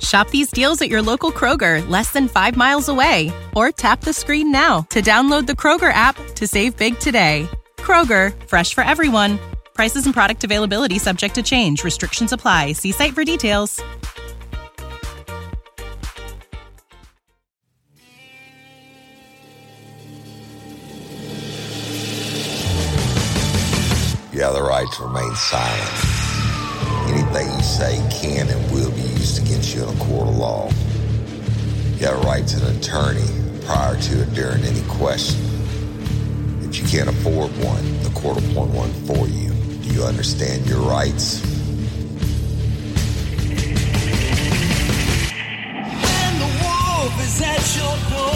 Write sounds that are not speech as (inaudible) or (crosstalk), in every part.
Shop these deals at your local Kroger, less than five miles away. Or tap the screen now to download the Kroger app to save big today. Kroger, fresh for everyone. Prices and product availability subject to change. Restrictions apply. See site for details. The right to remain silent. Anything you say can and will be against you in a court of law. You have a right to an attorney prior to and during any question. If you can't afford one, the court will appoint one for you. Do you understand your rights? When the wolf is at your door,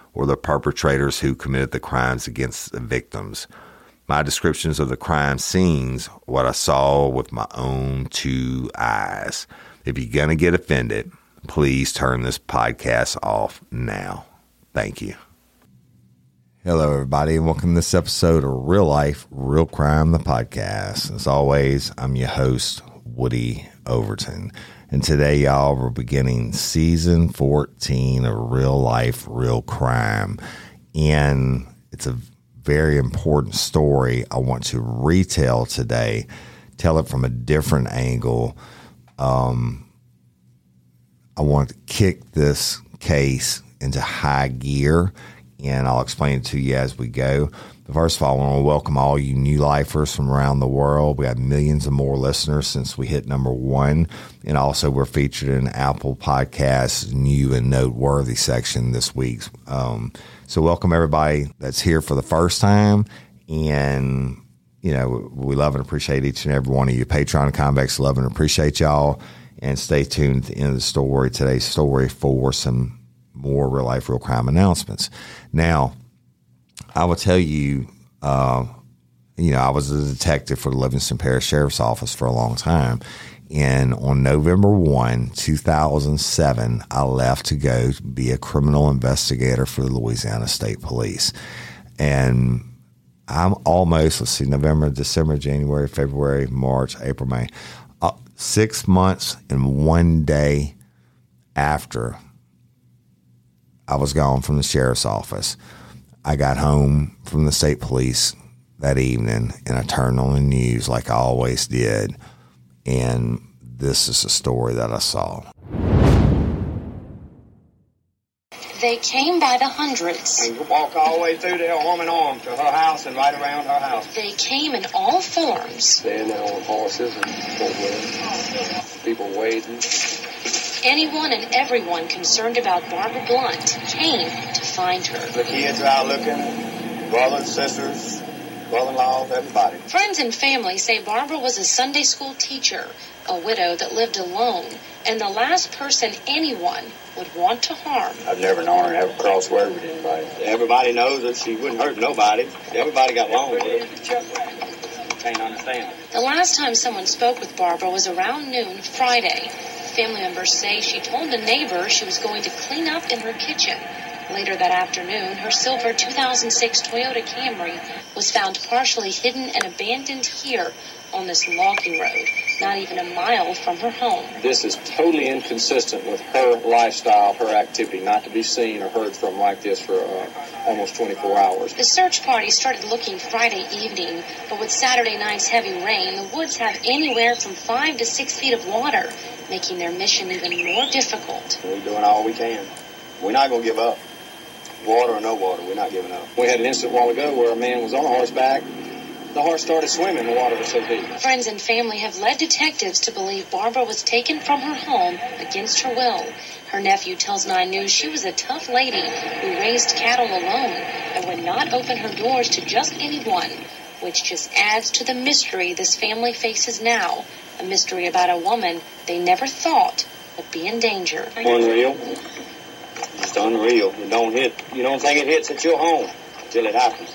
or the perpetrators who committed the crimes against the victims. My descriptions of the crime scenes, what I saw with my own two eyes. If you're going to get offended, please turn this podcast off now. Thank you. Hello, everybody, and welcome to this episode of Real Life, Real Crime, the podcast. As always, I'm your host, Woody Overton. And today, y'all, we're beginning season 14 of Real Life, Real Crime. And it's a very important story I want to retell today, tell it from a different angle. Um, I want to kick this case into high gear, and I'll explain it to you as we go. First of all, I want to welcome all you new lifers from around the world. We have millions of more listeners since we hit number one. And also, we're featured in Apple Podcasts new and noteworthy section this week. Um, so, welcome everybody that's here for the first time. And, you know, we love and appreciate each and every one of you. Patreon Convex love and appreciate y'all. And stay tuned to the end of the story, today's story, for some more real life, real crime announcements. Now, I will tell you, uh, you know, I was a detective for the Livingston Parish Sheriff's Office for a long time. And on November 1, 2007, I left to go be a criminal investigator for the Louisiana State Police. And I'm almost, let's see, November, December, January, February, March, April, May, uh, six months and one day after I was gone from the sheriff's office. I got home from the state police that evening and I turned on the news like I always did. And this is a story that I saw. They came by the hundreds. And walk all the way through there, arm in arm, to her house and right around her house. They came in all forms. Standing there on horses and four People waiting. Anyone and everyone concerned about Barbara Blount came to find her. The kids are out looking, brothers, sisters, brother-in-laws, everybody. Friends and family say Barbara was a Sunday school teacher, a widow that lived alone, and the last person anyone would want to harm. I've never known her to ever cross words with anybody. Everybody knows that she wouldn't hurt nobody. Everybody got along with her. Can't understand. The last time someone spoke with Barbara was around noon Friday. Family members say she told a neighbor she was going to clean up in her kitchen. Later that afternoon, her silver 2006 Toyota Camry was found partially hidden and abandoned here on this logging road, not even a mile from her home. This is totally inconsistent with her lifestyle, her activity, not to be seen or heard from like this for uh, almost 24 hours. The search party started looking Friday evening, but with Saturday night's heavy rain, the woods have anywhere from five to six feet of water, making their mission even more difficult. We're doing all we can. We're not going to give up. Water or no water, we're not giving up. We had an incident a while ago where a man was on a horseback. The horse started swimming, the water was so deep. Friends and family have led detectives to believe Barbara was taken from her home against her will. Her nephew tells Nine News she was a tough lady who raised cattle alone and would not open her doors to just anyone, which just adds to the mystery this family faces now. A mystery about a woman they never thought would be in danger. Unreal. It's unreal. You don't hit. You don't think it hits at your home until it happens.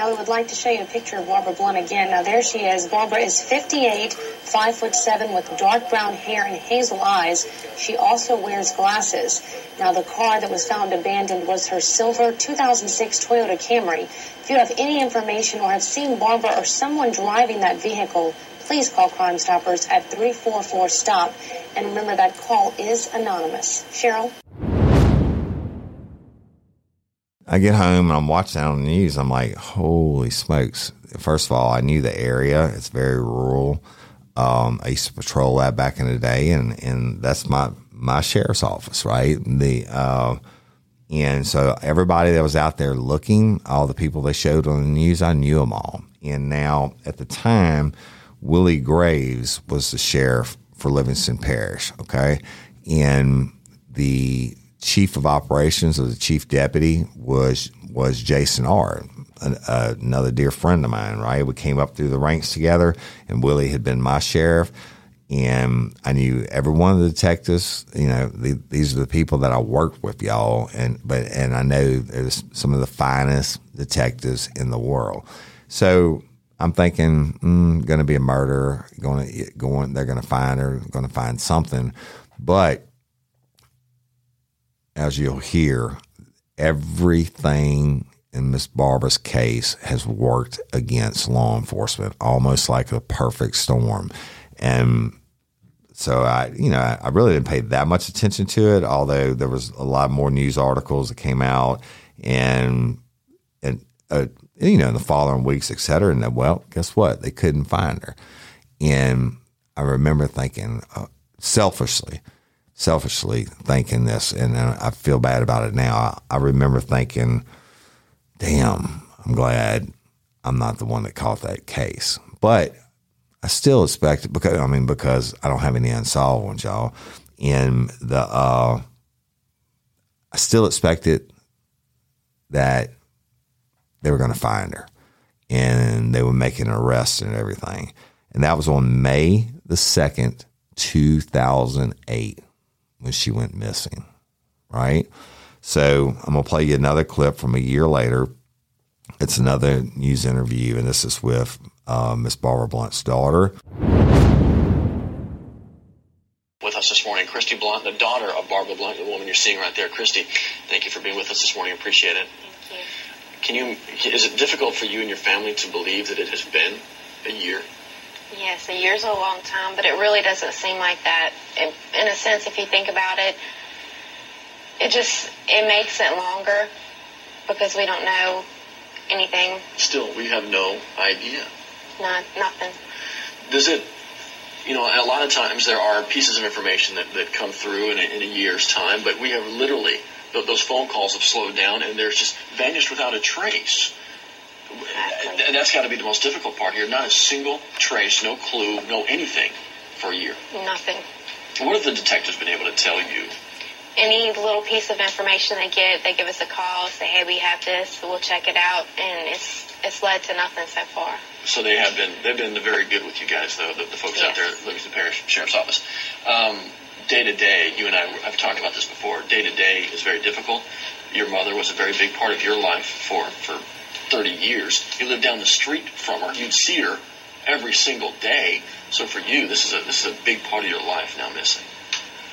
Now we would like to show you a picture of Barbara Blount again. Now there she is. Barbara is 58, 5 foot 7 with dark brown hair and hazel eyes. She also wears glasses. Now the car that was found abandoned was her silver 2006 Toyota Camry. If you have any information or have seen Barbara or someone driving that vehicle, please call Crime Stoppers at 344 STOP. And remember that call is anonymous. Cheryl? I get home and I'm watching on the news. I'm like, holy smokes. First of all, I knew the area. It's very rural. Um, I used to patrol that back in the day and, and that's my, my sheriff's office, right? The, uh, and so everybody that was out there looking, all the people they showed on the news, I knew them all. And now at the time, Willie Graves was the sheriff for Livingston Parish. Okay. And the chief of operations or the chief deputy was was Jason Ard, an, uh, another dear friend of mine. Right, we came up through the ranks together, and Willie had been my sheriff, and I knew every one of the detectives. You know, the, these are the people that I worked with, y'all, and but and I know there's some of the finest detectives in the world. So I'm thinking, mm, going to be a murder. Going to going. They're going to find her. Going to find something, but as you'll hear, everything in Miss Barbara's case has worked against law enforcement, almost like a perfect storm. And so I, you know, I really didn't pay that much attention to it, although there was a lot more news articles that came out and, and, uh, you know, in the following weeks, et cetera. And then, well, guess what? They couldn't find her. And I remember thinking, uh, selfishly, selfishly thinking this, and I feel bad about it now. I, remember thinking, damn, I'm glad I'm not the one that caught that case. But I still expect it because I mean because I don't have any unsolved ones, y'all. And the uh, I still expected that they were going to find her, and they were making an arrest and everything. And that was on May the second, two thousand eight, when she went missing. Right. So I'm gonna play you another clip from a year later. It's another news interview, and this is with uh, Miss Barbara Blount's daughter. With us this morning, Christy Blount, the daughter of Barbara Blount, the woman you're seeing right there. Christy, thank you for being with us this morning. Appreciate it. Thank you. Can you? Is it difficult for you and your family to believe that it has been a year? Yes, a year's a long time, but it really doesn't seem like that. In, in a sense, if you think about it, It just it makes it longer because we don't know anything. Still, we have no idea. Not nothing. Does it, you know, a lot of times there are pieces of information that, that come through in a, in a year's time, but we have literally, those phone calls have slowed down and they're just vanished without a trace. That's got to be the most difficult part here. Not a single trace, no clue, no anything for a year. Nothing. What have the detectives been able to tell you? Any little piece of information they get, they give us a call, say, "Hey, we have this. We'll check it out," and it's it's led to nothing so far. So they have been they've been very good with you guys though the, the folks out there at Livingston Parish Sheriff's Office. Um, day to day, you and I have talked about this before. Day to day is very difficult. Your mother was a very big part of your life for for 30 years. You lived down the street from her. You'd see her every single day. So for you, this is a this is a big part of your life now missing.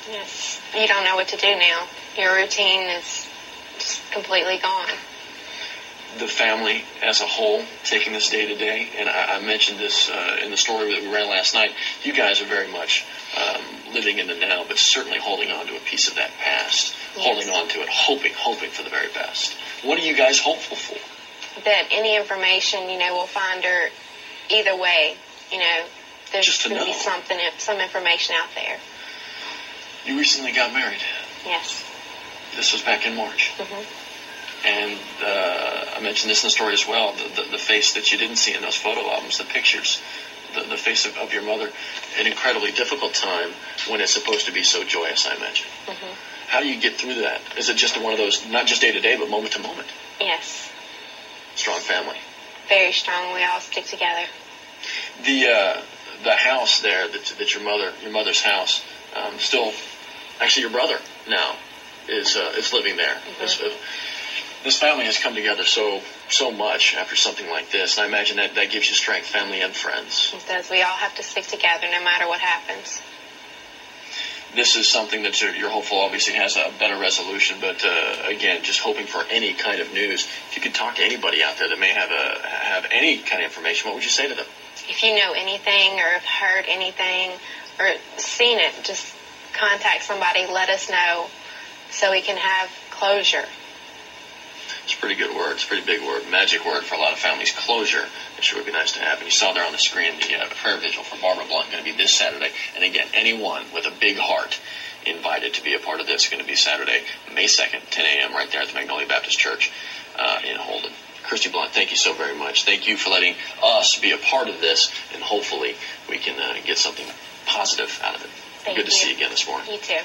Yes. You don't know what to do now. Your routine is just completely gone. the family as a whole taking this day to day. And I, I mentioned this uh, in the story that we ran last night. You guys are very much um, living in the now, but certainly holding on to a piece of that past, Yes. holding on to it, hoping, hoping for the very best. What are you guys hopeful for? That any information, you know, we'll find her either way. You know, there's going to be something, some information out there. You recently got married. Yes. This was back in March. hmm And uh, I mentioned this in the story as well. The, the, the face that you didn't see in those photo albums, the pictures, the, the face of, of your mother, an incredibly difficult time when it's supposed to be so joyous. I mentioned. hmm How do you get through that? Is it just one of those, not just day to day, but moment to moment? Yes. Strong family. Very strong. We all stick together. The uh, the house there that, that your mother your mother's house um, still actually your brother now is uh, is living there. This, uh, this family has come together so so much after something like this, and I imagine that that gives you strength, family and friends. It says we all have to stick together no matter what happens. This is something that you're, you're hopeful obviously has a better resolution, but uh, again, just hoping for any kind of news. If you could talk to anybody out there that may have a have any kind of information, what would you say to them? If you know anything or have heard anything or seen it, just contact somebody. Let us know so we can have closure. It's a pretty good word. It's a pretty big word. Magic word for a lot of families. Closure. It sure would be nice to have. And you saw there on the screen the uh, prayer vigil for Barbara Blount going to be this Saturday. And again, anyone with a big heart invited to be a part of this. Going to be Saturday, May 2nd, 10 a.m. right there at the Magnolia Baptist Church uh, in Holden. Christy Blount, thank you so very much. Thank you for letting us be a part of this, and hopefully we can uh, get something positive out of it. Thank Good to see you again this morning. You too.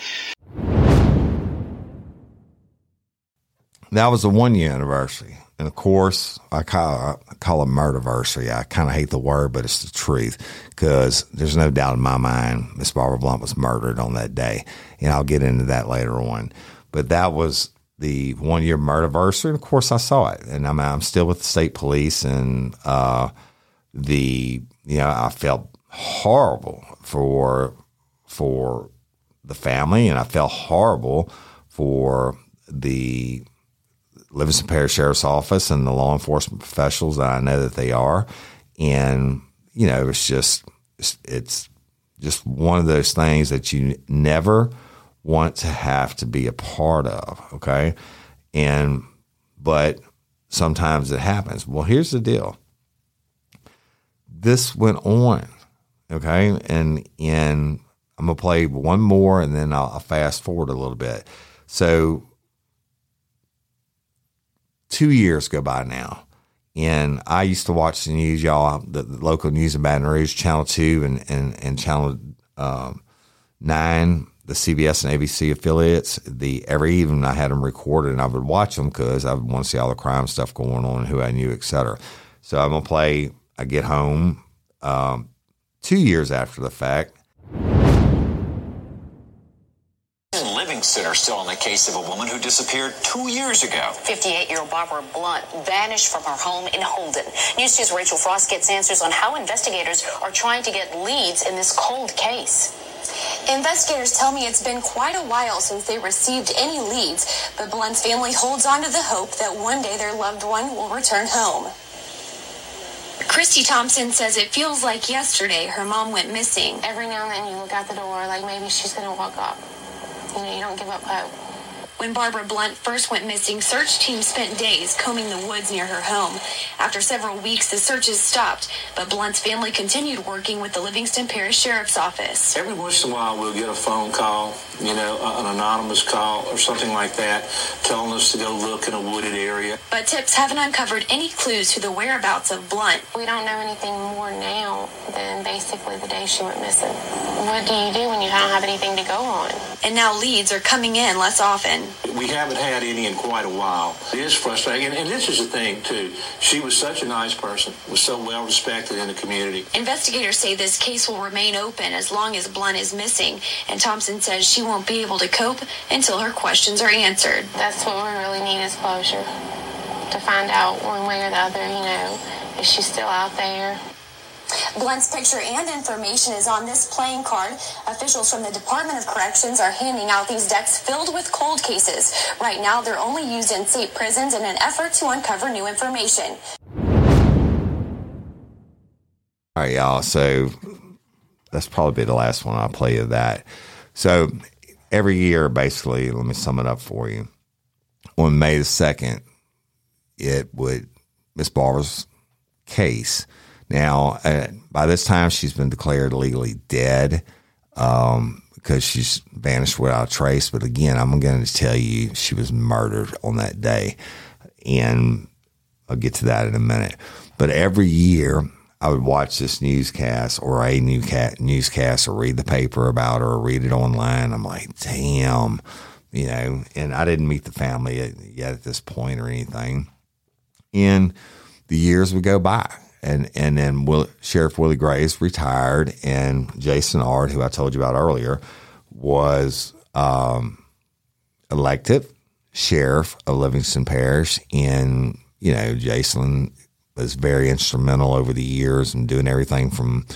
That was the one year anniversary. And of course, I call, I call it murderversary. I kind of hate the word, but it's the truth because there's no doubt in my mind Miss Barbara Blount was murdered on that day. And I'll get into that later on. But that was the one year murderversary. And of course, I saw it. And I'm, I'm still with the state police. And uh, the, you know, I felt horrible for, for the family. And I felt horrible for the Livingston Parish Sheriff's Office and the law enforcement professionals that I know that they are. And, you know, it's just, it's, it's just one of those things that you never want to have to be a part of. Okay. And, but sometimes it happens. Well, here's the deal. This went on. Okay. And, and I'm going to play one more and then I'll, I'll fast forward a little bit. So, two years go by now. And I used to watch the news, y'all, the, the local news in Baton Rouge, Channel 2 and, and, and Channel um, 9, the CBS and ABC affiliates. The Every evening I had them recorded and I would watch them because I would want to see all the crime stuff going on, who I knew, et cetera. So I'm going to play, I get home um, two years after the fact. Livingston are still on the case of a woman who disappeared two years ago. 58-year-old Barbara Blount vanished from her home in Holden. News 2's Rachel Frost gets answers on how investigators are trying to get leads in this cold case. Investigators tell me it's been quite a while since they received any leads, but Blount's family holds on to the hope that one day their loved one will return home. Christy Thompson says it feels like yesterday her mom went missing. Every now and then you look out the door like maybe she's going to walk up. You you don't give up hope. When Barbara Blount first went missing, search teams spent days combing the woods near her home. After several weeks, the searches stopped, but Blount's family continued working with the Livingston Parish Sheriff's Office. Every once in a while, we'll get a phone call, you know, an anonymous call or something like that, telling us to go look in a wooded area. But tips haven't uncovered any clues to the whereabouts of Blount. We don't know anything more now than basically the day she went missing. What do you do when you don't have anything to go on? And now leads are coming in less often. We haven't had any in quite a while. It is frustrating. And, and this is the thing, too. She was such a nice person, was so well respected in the community. Investigators say this case will remain open as long as Blount is missing, and Thompson says she won't be able to cope until her questions are answered. That's what we really need is closure. To find out one way or the other, you know, is she still out there? Blount's picture and information is on this playing card. Officials from the Department of Corrections are handing out these decks filled with cold cases. Right now, they're only used in state prisons in an effort to uncover new information. All right, y'all. So that's probably the last one I'll play of that. So every year, basically, let me sum it up for you. On May the 2nd, it would, Miss Barbara's case. Now, uh, by this time, she's been declared legally dead um, because she's vanished without trace. But again, I'm going to tell you she was murdered on that day. And I'll get to that in a minute. But every year, I would watch this newscast or a newscast or read the paper about her or read it online. I'm like, damn, you know, and I didn't meet the family yet at this point or anything. And the years would go by. And, and then Will, Sheriff Willie Graves retired, and Jason Ard, who I told you about earlier, was um, elected sheriff of Livingston Parish. And, you know, Jason was very instrumental over the years and doing everything from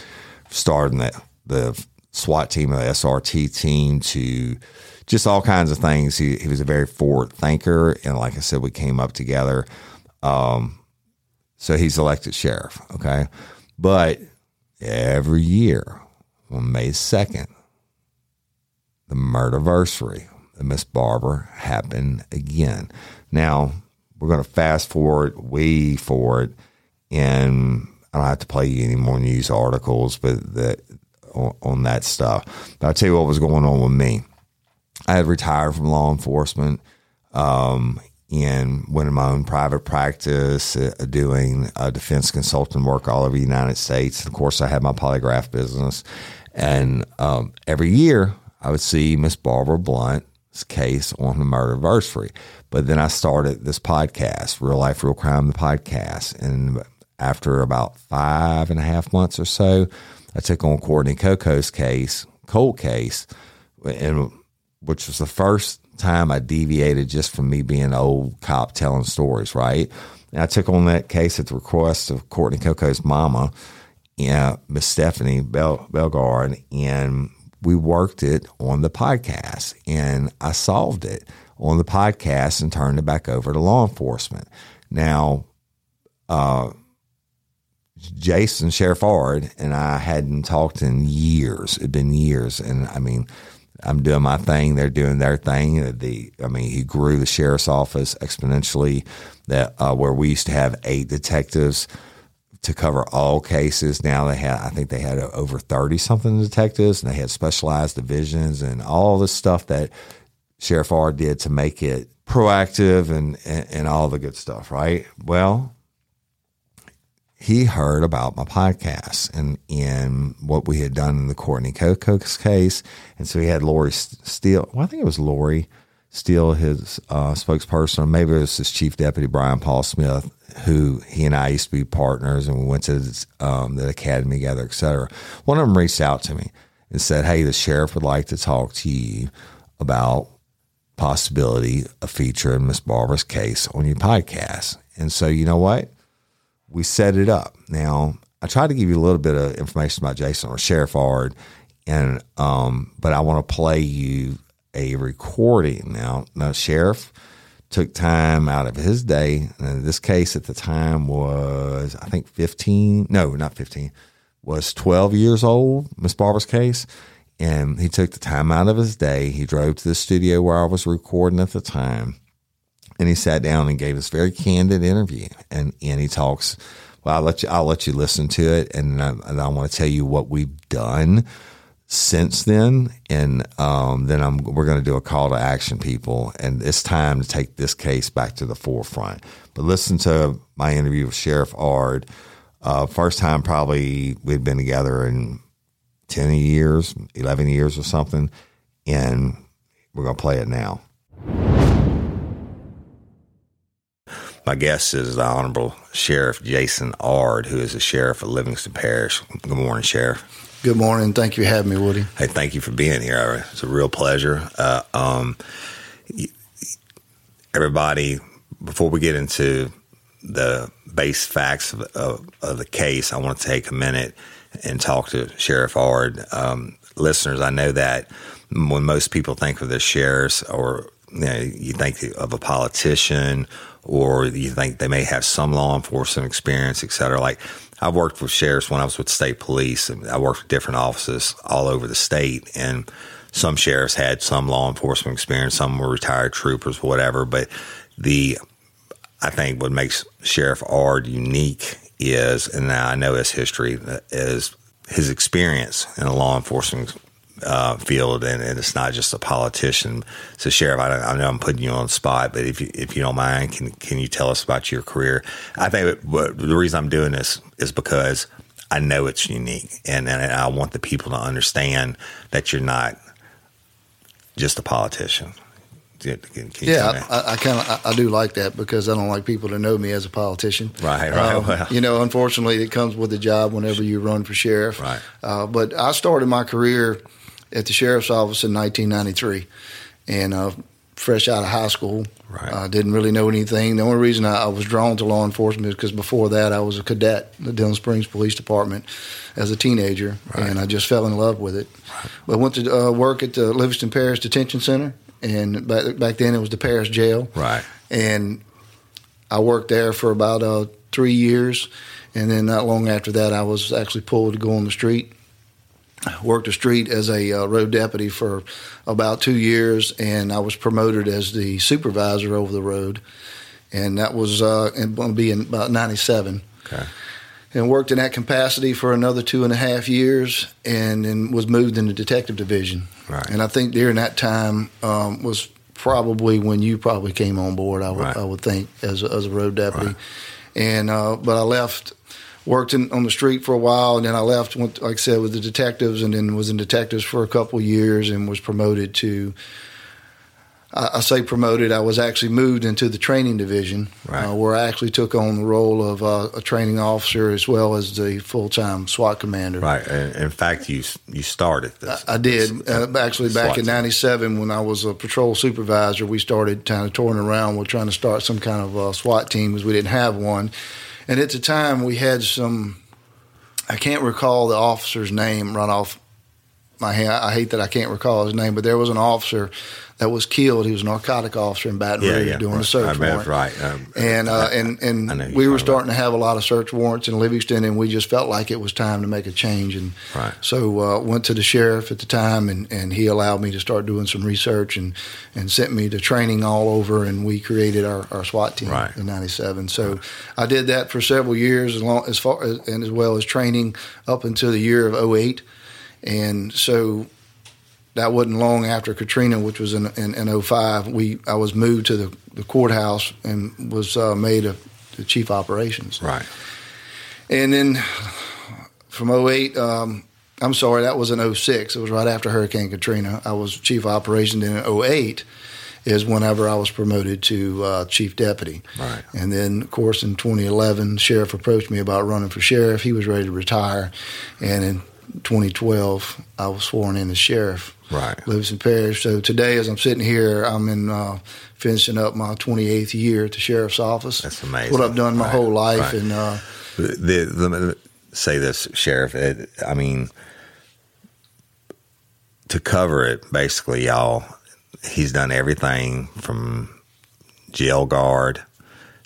starting the, the SWAT team, the SRT team, to just all kinds of things. He, he was a very forward thinker. And like I said, we came up together. Um, so he's elected sheriff. Okay. But every year on May 2nd, the murderversary of Miss Barber happened again. Now, we're going to fast forward way forward, and I don't have to play you any more news articles, but on, on that stuff. But I'll tell you what was going on with me. I had retired from law enforcement um, and went in my own private practice, uh, doing uh, defense consulting work all over the United States. Of course, I had my polygraph business. And um, every year, I would see Miss Barbara Blount's case on the murderversary. But then I started this podcast, Real Life, Real Crime, the podcast. And after about five and a half months or so, I took on Courtney Coco's case, cold case, and which was the first time I deviated just from me being an old cop telling stories, right? And I took on that case at the request of Courtney Coco's mama, yeah, Miss Stephanie Bel- Belgard, and we worked it on the podcast, and I solved it on the podcast and turned it back over to law enforcement. Now, uh, Jason Sheriff Ard and I hadn't talked in years. It'd been years, and I mean, I'm doing my thing. They're doing their thing. The I mean, he grew the sheriff's office exponentially. That uh, where we used to have eight detectives to cover all cases. Now they had, I think they had over thirty something detectives, and they had specialized divisions and all the stuff that Sheriff Ard did to make it proactive and, and and all the good stuff. Right. Well, he heard about my podcast and and what we had done in the Courtney Coco's case, and so he had Lori Steele. Well, I think it was Lori Steele, his uh, spokesperson, or maybe it was his chief deputy Brian Paul Smith, who he and I used to be partners, and we went to um, the academy together, et cetera. One of them reached out to me and said, "Hey, the sheriff would like to talk to you about." possibility of featuring Miss Barbara's case on your podcast. And so, you know what? We set it up. Now, I tried to give you a little bit of information about Jason or Sheriff Ard, and um, but I want to play you a recording now. Now, Sheriff took time out of his day. And this case at the time was, I think, fifteen. No, not fifteen. Was twelve years old. Miss Barbara's case, And he took the time out of his day. He drove to the studio where I was recording at the time. And he sat down and gave this very candid interview. And, and he talks, well, I'll let you, I'll let you listen to it. And I, and I want to tell you what we've done since then. And um, then I'm, we're going to do a call to action, people. And it's time to take this case back to the forefront. But listen to my interview with Sheriff Ard. Uh, first time probably we'd been together in 10 years, 11 years or something. And we're going to play it now. My guest is the Honorable Sheriff Jason Ard, who is the Sheriff of Livingston Parish. Good morning, Sheriff. Good morning. Thank you for having me, Woody. Hey, thank you for being here. It's a real pleasure. Uh, um, everybody, before we get into the base facts of, of, of, the case, I want to take a minute and talk to Sheriff Ard. Um, listeners, I know that when most people think of the sheriffs, or you, know, you think of a politician, or you think they may have some law enforcement experience, et cetera. Like I've worked with sheriffs when I was with state police, and I worked with different offices all over the state, and some sheriffs had some law enforcement experience, some were retired troopers, whatever. But the I think what makes Sheriff Ard unique is, and now I know his history, is his experience in a law enforcement uh, field, and, and, it's not just a politician. So, Sheriff, I, I, know I'm putting you on the spot, but if you, if you don't mind, can can you tell us about your career? I think what, the reason I'm doing this is because I know it's unique, and, and I want the people to understand that you're not just a politician. yeah, I, I kind of I, I, do like that because I don't like people to know me as a politician. Right, right. Um, well. You know, unfortunately, it comes with the job whenever you run for sheriff. Right. Uh, but I started my career at the sheriff's office in 1993, and uh, fresh out of high school. Right. I uh, didn't really know anything. The only reason I, I was drawn to law enforcement is because before that I was a cadet in the Denham Springs Police Department as a teenager, right. and I just fell in love with it. Right. But I went to uh, work at the Livingston Parish Detention Center, and back, back then it was the Parish Jail. Right. And I worked there for about uh, three years, and then not long after that I was actually pulled to go on the street worked the street as a uh, road deputy for about two years, and I was promoted as the supervisor over the road, and that was uh, going to be in about '97. Okay. And worked in that capacity for another two and a half years, and then was moved into detective division. Right. And I think during that time um, was probably when you probably came on board. I would right. I would think as a, as a road deputy, right. and uh, but I left worked in, on the street for a while, and then I left. Went, like I said, with the detectives, and then was in detectives for a couple of years, and was promoted to. I, I say promoted. I was actually moved into the training division, right. uh, where I actually took on the role of uh, a training officer as well as the full time SWAT commander. Right. And in fact, you you started this. I, I did uh, actually back SWAT in '97 when I was a patrol supervisor. We started kind of touring around. We're trying to start some kind of SWAT team because we didn't have one and at the time, we had some. I can't recall the officer's name right off my hand. I hate that I can't recall his name, but there was an officer that was killed. He was a narcotic officer in Baton Rouge yeah, doing right. a search I warrant. Right, um, and uh, and and we were starting to have a lot of search warrants in Livingston, and we just felt like it was time to make a change. And right. so uh, went to the sheriff at the time, and, and he allowed me to start doing some research and and sent me to training all over, and we created our, our SWAT team right. in '97. So right. I did that for several years, as long as far as, and as well as training up until the year of 08. And so that wasn't long after Katrina, which was in, in, in 05. We I was moved to the, the courthouse and was uh, made a, the chief operations. Right. And then from 08, um, I'm sorry, that was in 06. It was right after Hurricane Katrina. I was chief operations. in 08 is whenever I was promoted to uh, chief deputy. Right. And then, of course, in 2011, sheriff approached me about running for sheriff. He was ready to retire, and in 2012, I was sworn in as sheriff right. Livingston Parish. So today, as I'm sitting here, I'm in uh, finishing up my 28th year at the sheriff's office. That's amazing. What I've done my right. whole life, right. and uh, the, the, let me say this, sheriff. It, I mean, to cover it, basically, y'all. He's done everything from jail guard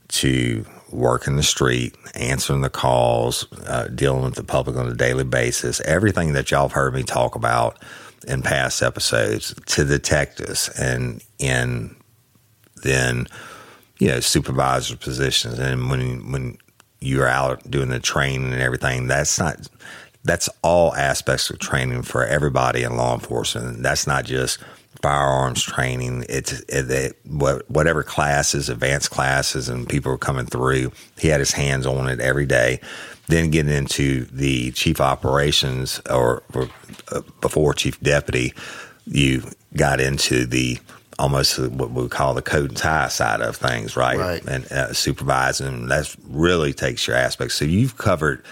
to working the street, answering the calls, uh, dealing with the public on a daily basis. Everything that y'all have heard me talk about in past episodes to detectives and in then you know supervisor positions and when when you're out doing the training and everything that's not that's all aspects of training for everybody in law enforcement that's not just firearms training it's it, it, whatever classes advanced classes and people are coming through he had his hands on it every day then getting into the chief operations or, or uh, before chief deputy you got into the almost what we call the coat and tie side of things, right? Right. And uh, supervising, that really takes your aspects. So you've covered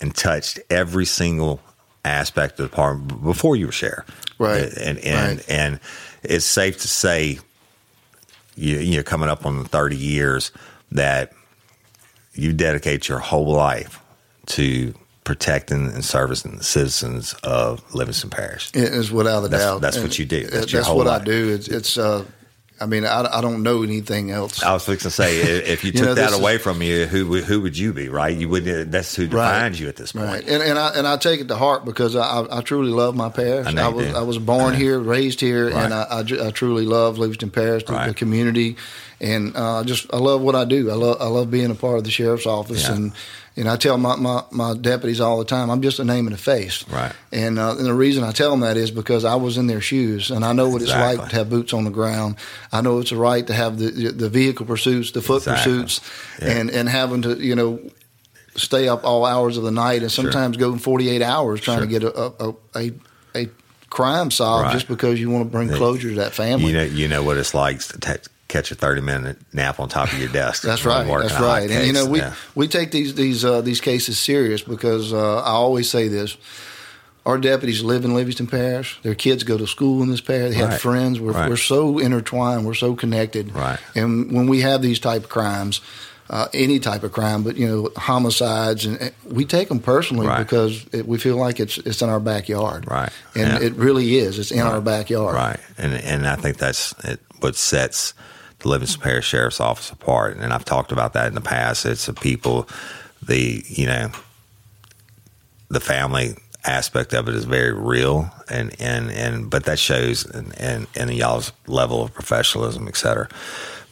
and touched every single aspect of the department before you were sheriff, right? And and right. and it's safe to say, you you're coming up on the thirty years that you dedicate your whole life to protecting and servicing the citizens of Livingston Parish. It is without a that's, doubt. That's and what you do. That's, that's what life. I do. It's, it's uh, I mean, I, I don't know anything else. I was fixing to say, if you (laughs) took You know, that away is- from you, who who would you be? Right? You wouldn't. That's who defines you at this point. Right, and and I and I take it to heart because I I, I truly love my parish. I know you was do. I was born here, raised here, Right. and I, I, I truly love Livingston Parish, the, the community, and uh, just I love what I do. I love I love being a part of the sheriff's office, Yeah. and and I tell my, my, my deputies all the time, I'm just a name and a face. Right. And, uh, and the reason I tell them that is because I was in their shoes, and I know what it's like to have boots on the ground. I know it's right to have the the vehicle pursuits, the foot Exactly. pursuits, Yeah. and and having to you know stay up all hours of the night, and Sure. sometimes go 48 hours trying Sure. to get a a, a, a crime solved Right. just because you want to bring closure to that family. You know, you know what it's like to catch a thirty minute nap on top of your desk. (laughs) That's right. That's right. And you know, we Yeah. we take these these uh, these cases serious because uh, I always say this: our deputies live in Livingston Parish. Their kids go to school in this parish. They Right. have friends. We're Right. we're so intertwined. We're so connected. Right. And when we have these type of crimes. Uh, any type of crime, but you know homicides, and and we take them personally Right. because it, we feel like it's it's in our backyard, Right. And Yeah. it really is. It's in Right. our backyard, Right. And and I think that's it, what sets the Livingston Parish Sheriff's Office apart. And I've talked about that in the past. It's the people, the you know, the family aspect of it is very real, and and and but that shows and, in, in y'all's level of professionalism, et cetera.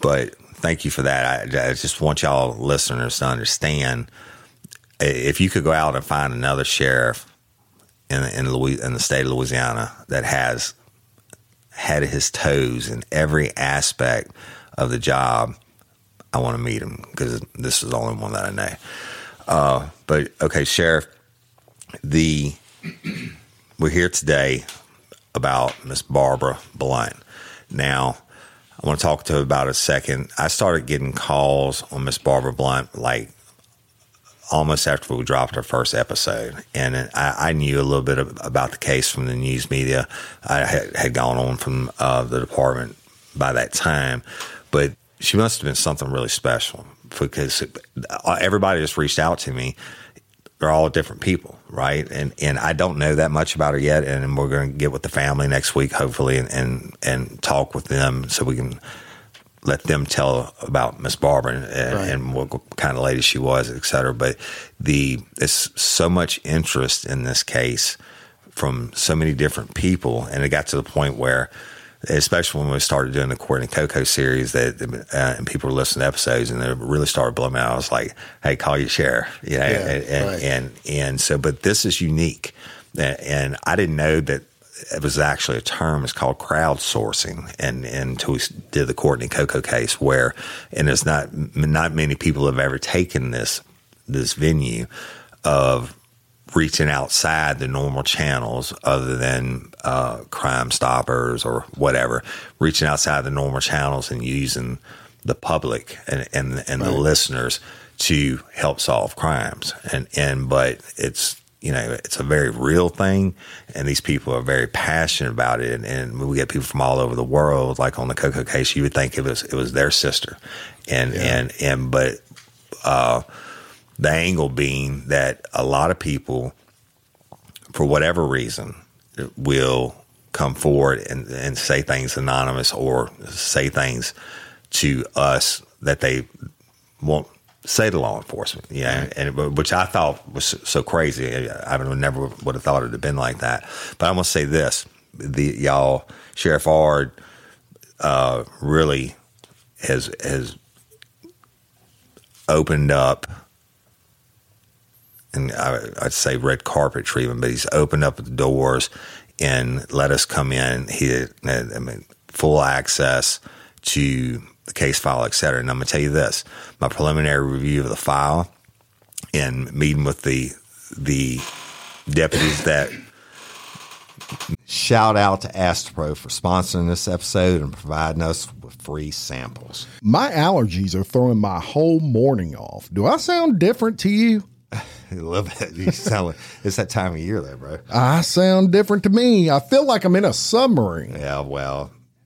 But thank you for that. I, I just want y'all listeners to understand if you could go out and find another sheriff in in, Louis, in the state of Louisiana that has had his toes in every aspect of the job, I want to meet him because this is the only one that I know. Uh, but okay, sheriff, the we're here today about Miss Barbara Blount. Now, I want to talk to about a second. I started getting calls on Miss Barbara Blount like almost after we dropped our first episode, and I, I knew a little bit of, about the case from the news media. I had, had gone on from uh, the department by that time, but she must have been something really special because everybody just reached out to me. They're all different people, right? And and I don't know that much about her yet, and we're going to get with the family next week, hopefully, and and, and talk with them so we can let them tell about Miss Barbara and, Right. and what kind of lady she was, et cetera. But the there's so much interest in this case from so many different people, and it got to the point where, especially when we started doing the Courtney Coco series, that uh, and people were listening to episodes, and they really started blowing out. I was like, "Hey, call your sheriff," you know, Yeah, and, and, right. and and so, but this is unique, and I didn't know that it was actually a term. It's called crowdsourcing, and and until we did the Courtney Coco case, where and there's not not many people have ever taken this this venue of reaching outside the normal channels other than uh, Crime Stoppers or whatever, reaching outside the normal channels and using the public and and, and the listeners to help solve crimes. And and but it's you know it's a very real thing, and these people are very passionate about it. And, and we get people from all over the world. Like on the Coco case, you would think it was it was their sister, and and and but. Uh, the angle being that a lot of people, for whatever reason, will come forward and, and say things anonymous or say things to us that they won't say to law enforcement. Yeah, and which I thought was so crazy. I never would have thought it have been like that. But I'm gonna say this: the y'all Sheriff Ard uh, really has has opened up, and I, would say red carpet treatment, but he's opened up the doors and let us come in. He, I mean, full access to the case file, et cetera. And I'm going to tell you this: my preliminary review of the file and meeting with the the deputies that shout out to Astepro for sponsoring this episode and providing us with free samples. My allergies are throwing my whole morning off. Do I sound different to you? (laughs) A little bit. You sound like it's that time of year, there, bro. I sound different to me. I feel like I'm in a submarine. Yeah, well,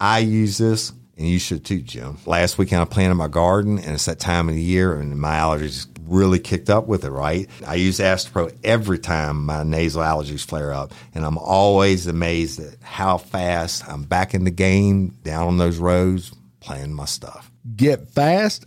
I use this and you should too, Jim. Last weekend I planted my garden and it's that time of the year and my allergies really kicked up with it, right? I use Astepro every time my nasal allergies flare up, and I'm always amazed at how fast I'm back in the game down on those roads playing my stuff. Get fast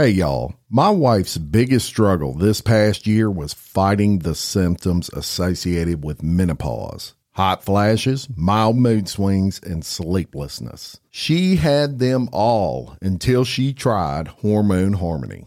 Hey, y'all. My wife's biggest struggle this past year was fighting the symptoms associated with menopause hot flashes, mild mood swings, and sleeplessness. She had them all until she tried Hormone Harmony.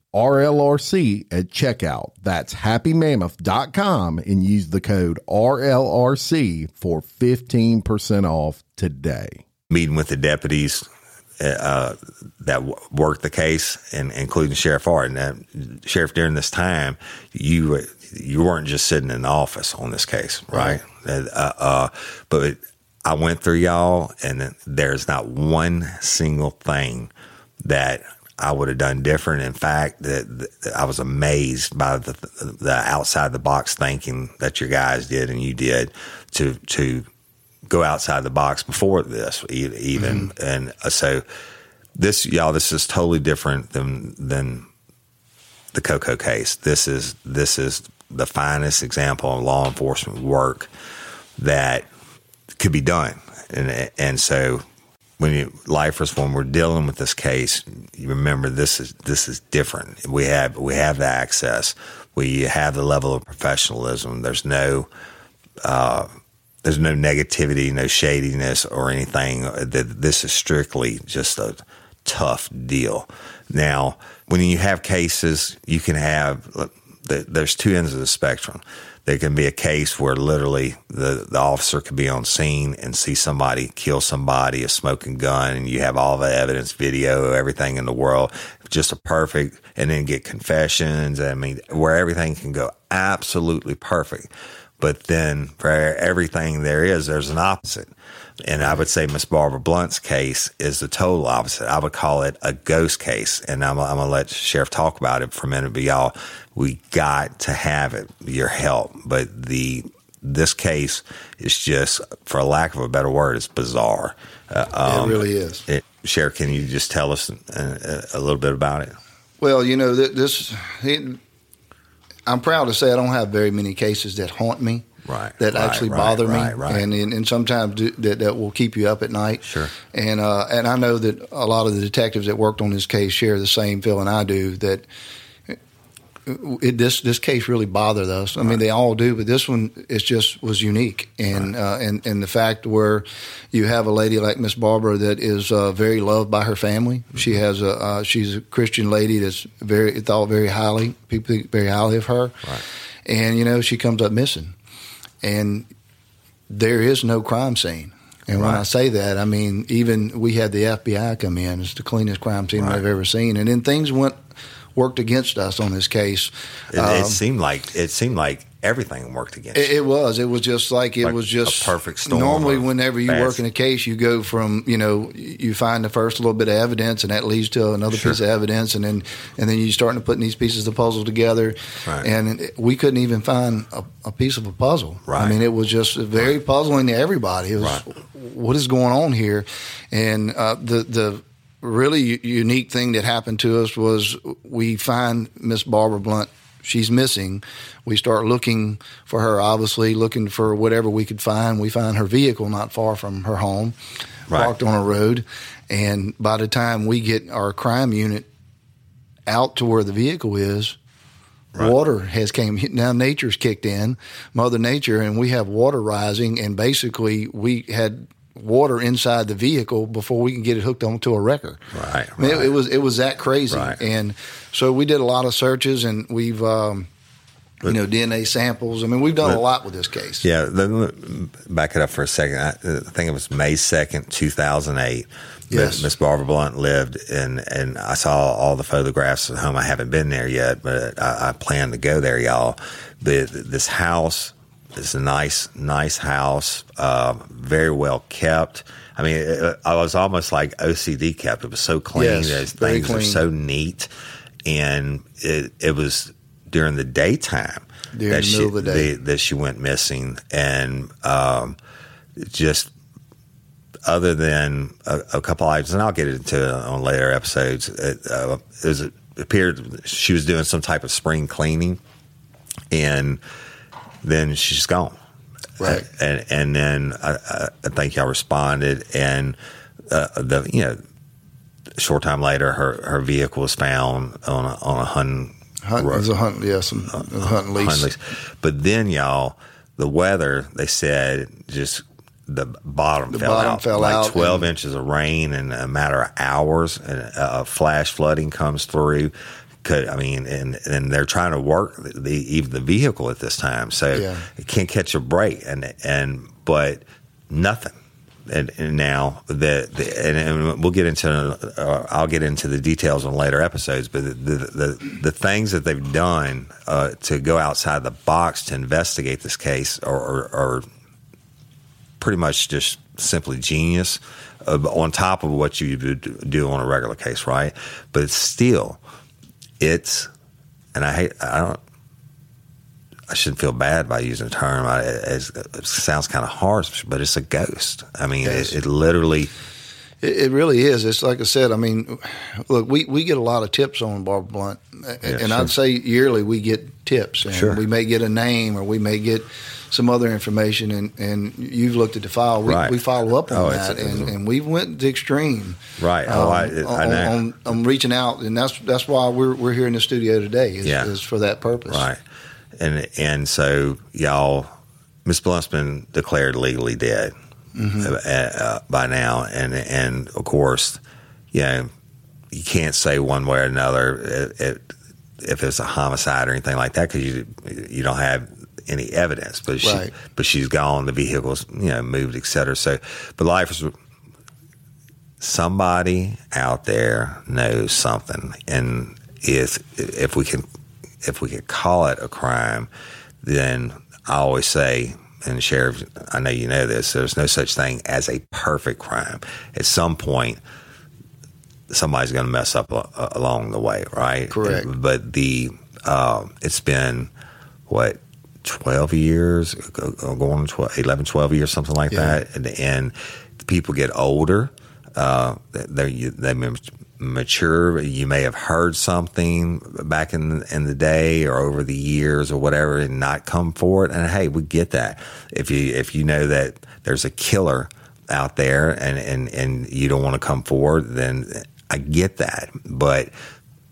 RLRC at checkout. That's happymammoth.com and use the code RLRC for 15% off today. Meeting with the deputies uh, that worked the case, and including Sheriff Ard. And Sheriff, during this time, you you weren't just sitting in the office on this case, right? right. Uh, uh, but I went through y'all, and there's not one single thing that I would have done different. In fact, that I was amazed by the, the outside the box thinking that your guys did and you did to to go outside the box before this even mm-hmm. and uh, so this y'all this is totally different than than the Coco case. This is this is the finest example of law enforcement work that could be done, and and so when you lifers when we're dealing with this case, you remember this is this is different. We have we have the access. We have the level of professionalism. There's no uh, there's no negativity, no shadiness or anything. This is strictly just a tough deal. Now, when you have cases, you can have there's two ends of the spectrum. There can be a case where literally the, the officer could be on scene and see somebody kill somebody, a smoking gun, and you have all the evidence, video, everything in the world, just a perfect, and then get confessions. I mean, where everything can go absolutely perfect. But then for everything there is, there's an opposite. And I would say Miss Barbara Blount's case is the total opposite. I would call it a ghost case. And I'm, I'm going to let Sheriff talk about it for a minute. But y'all, we got to have it, your help. But the this case is just, for lack of a better word, it's bizarre. Uh, um, it really is. It, Sheriff, can you just tell us a, a, little bit about it? Well, you know, this, it, I'm proud to say I don't have very many cases that haunt me right, that right, actually right, bother me, right, and, and and sometimes do, that that will keep you up at night. Sure. And uh, and I know that a lot of the detectives that worked on this case share the same feeling I do that. It, this this case really bothered us. I mean, they all do, but this one it just was unique, and uh, and and the fact where you have a lady like Miss Barbara that is uh, very loved by her family. Mm-hmm. She has a uh, she's a Christian lady that's very thought very highly. People think very highly of her, right. and you know she comes up missing and there is no crime scene. And right. when I say that, I mean even we had the FBI come in. It's the cleanest crime scene right. I've ever seen. And then things went worked against us on this case. It, um, it seemed like it seemed like everything worked against it, it, was. It was just like it like was just perfect storm. Normally, whenever you work in a case, you go from you know you find the first little bit of evidence, and that leads to another sure. piece of evidence, and then and then you start to putting these pieces of the puzzle together. Right. And we couldn't even find a, a, piece of a puzzle. Right. I mean, it was just very puzzling to everybody. It was right. what is going on here, and uh, the the really unique thing that happened to us was we find Miss Barbara Blount she's missing. We start looking for her, obviously, looking for whatever we could find. We find her vehicle not far from her home, right. parked on a road. And by the time we get our crime unit out to where the vehicle is, Right. Water has came now. Nature's kicked in, Mother Nature, and we have water rising. And basically, we had water inside the vehicle before we can get it hooked onto a wrecker. Right. I mean, it, it, was it was that crazy, right. and so we did a lot of searches, and we've. Um, you know, DNA samples. I mean, we've done a lot with this case. Yeah. Back it up for a second. I, I think it was May 2nd, 2008. Yes. Miss Barbara Blount lived, and, and I saw all the photographs at home. I haven't been there yet, but I, I plan to go there, y'all. But this house is a nice, nice house, uh, very well kept. I mean, it, I was almost like OCD kept. It was so clean. Yes, things clean. are so neat, and it, it was during the daytime during that the she the day. that she went missing, and um, just other than a, a, couple items, and I'll get into it on later episodes. It, uh, it, was, it appeared she was doing some type of spring cleaning, and then she's gone. Right. And and then I, I think y'all responded, and uh, the you know, short time later, her her vehicle was found on a, on a hunt. Hunt, it was a hunt, yeah, some uh, hunt lease. Hunt lease. But then, y'all, the weather, they said, just the bottom the fell bottom out. Fell like out 12 inches of rain in a matter of hours, and a flash flooding comes through could I mean, and and they're trying to work the even the vehicle at this time, so yeah. it can't catch a break, and and but nothing. And, and now the, the and, and, we'll get into uh, I'll get into the details on later episodes, but the the, the, the things that they've done uh, to go outside the box to investigate this case are, are, are pretty much just simply genius. Uh, on top of what you would do on a regular case, right? But still, it's, and I hate, I don't, I shouldn't feel bad by using the term. I, it, it sounds kind of harsh, but it's a ghost. I mean, it, it, literally. It, it, really is. It's like I said. I mean, look, we, we get a lot of tips on Barbara Blount, yeah, and sure. I'd say yearly we get tips, and sure. we may get a name or we may get some other information, and, and you've looked at the file. We, right. we follow up on oh, that, it's, and, and we went to extreme. Right. Oh, um, I, I on, know. on, on, reaching out, and that's that's why we're we're here in the studio today. Is, yeah. is for that purpose. Right. And and so y'all, Miss Blount's been declared legally dead mm-hmm. uh, uh, by now, and and of course, you know, you can't say one way or another. It, it, if it's a homicide or anything like that, because you you don't have any evidence, but she, Right. but she's gone. The vehicle's you know moved, et cetera. So, but life is somebody out there knows something, and if if we can if we could call it a crime, then I always say, and sheriff, I know you know this. There's no such thing as a perfect crime. At some point, somebody's going to mess up a, along the way, right? Correct. But the um, it's been what 12 years go- go- going on 12, 11 12 years something like Yeah. that and, and the people get older uh, they they mature you may have heard something back in in the day or over the years or whatever and not come forward and hey we get that if you if you know that there's a killer out there and and and you don't want to come forward then I get that but